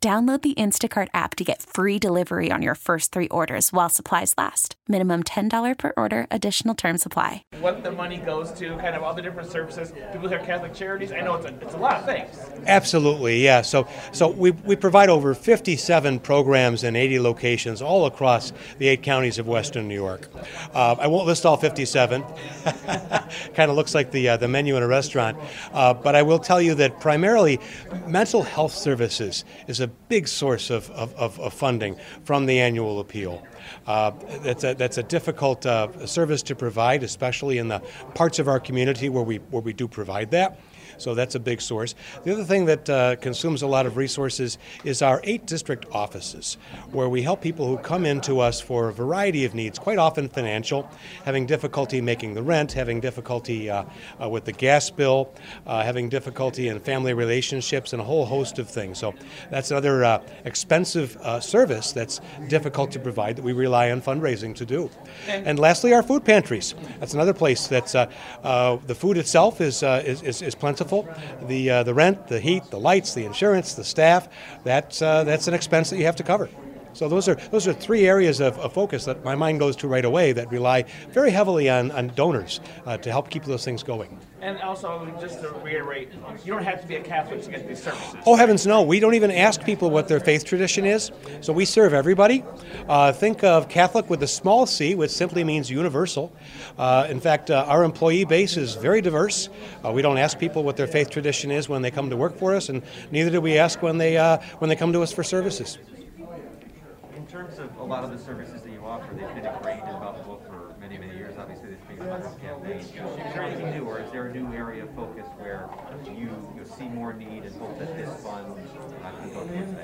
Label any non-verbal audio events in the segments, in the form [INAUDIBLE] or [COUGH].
Download the Instacart app to get free delivery on your first three orders while supplies last. Minimum $10 per order, additional term supply. What the money goes to, kind of all the different services. People hear Catholic Charities. I know it's a, it's a lot of things. Absolutely, yeah. So, so we, we provide over 57 programs in 80 locations all across the eight counties of Western New York. Uh, I won't list all 57. [LAUGHS] kind of looks like the, uh, the menu in a restaurant. Uh, but I will tell you that primarily mental health services is a big source of, of, of, of funding from the annual appeal. Uh, that's, a, that's a difficult uh, service to provide, especially in the parts of our community where we, where we do provide that. So that's a big source. The other thing that uh, consumes a lot of resources is our eight district offices, where we help people who come in to us for a variety of needs, quite often financial, having difficulty making the rent, having difficulty uh, uh, with the gas bill, uh, having difficulty in family relationships, and a whole host of things. So that's another uh, expensive uh, service that's difficult to provide that we rely on fundraising to do. And lastly, our food pantries. That's another place that's the food itself is, is, is, is plentiful the uh, the rent, the heat, the lights, the insurance, the staff. That's uh, that's an expense that you have to cover. So those are those are three areas of, of, focus that my mind goes to right away that rely very heavily on, on donors uh, to help keep those things going. And also, just to reiterate, you don't have to be a Catholic to get these services. Oh heavens, no! We don't even ask people what their faith tradition is. So we serve everybody. Uh, think of Catholic with a small c, which simply means universal. Uh, in fact, uh, our employee base is very diverse. Uh, we don't ask people what their faith tradition is when they come to work for us, and neither do we ask when they uh, when they come to us for services terms of a lot of the services that you offer, they've been ingrained in Buffalo for many, many years. Obviously, there's been a campaign. Is there anything new, or is there a new area of focus where you, you see more need and hope that this fund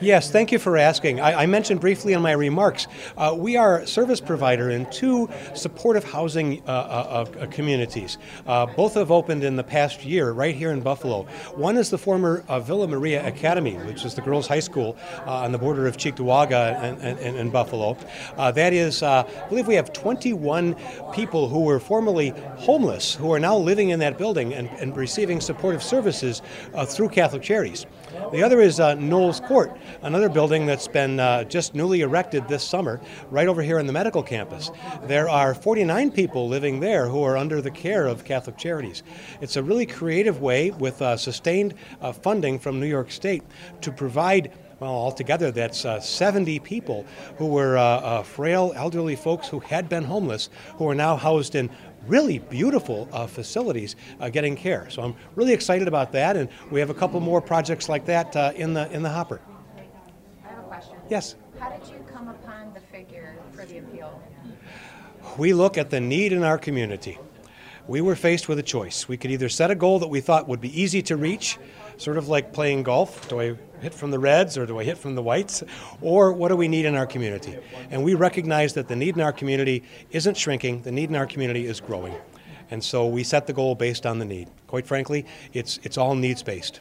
Yes, thank you for asking. I, I mentioned briefly in my remarks, uh, we are a service provider in two supportive housing uh, uh, uh communities. Uh, both have opened in the past year right here in Buffalo. One is the former uh, Villa Maria Academy, which is the girls' high school on the border of Cheektowaga and, and, and Buffalo. that is, I believe we have 21 people who were formerly homeless who are now living in that building and, and receiving supportive services through Catholic Charities. The other is uh, Knowles Court, another building that's been uh, just newly erected this summer, right over here in the medical campus. There are 49 people living there who are under the care of Catholic Charities. It's a really creative way with uh, sustained uh, funding from New York State to provide well, altogether, that's uh, 70 people who were uh, uh, frail, elderly folks who had been homeless, who are now housed in really beautiful uh, facilities uh, getting care. So I'm really excited about that, and we have a couple more projects like that uh, in the in the hopper. I have a question. Yes. How did you come upon the figure for the appeal? We look at the need in our community. We were faced with a choice. We could either set a goal that we thought would be easy to reach, sort of like playing golf. Do I hit from the reds or do I hit from the whites? Or what do we need in our community? And we recognize that the need in our community isn't shrinking, the need in our community is growing. And so we set the goal based on the need. Quite frankly, it's, it's all needs based.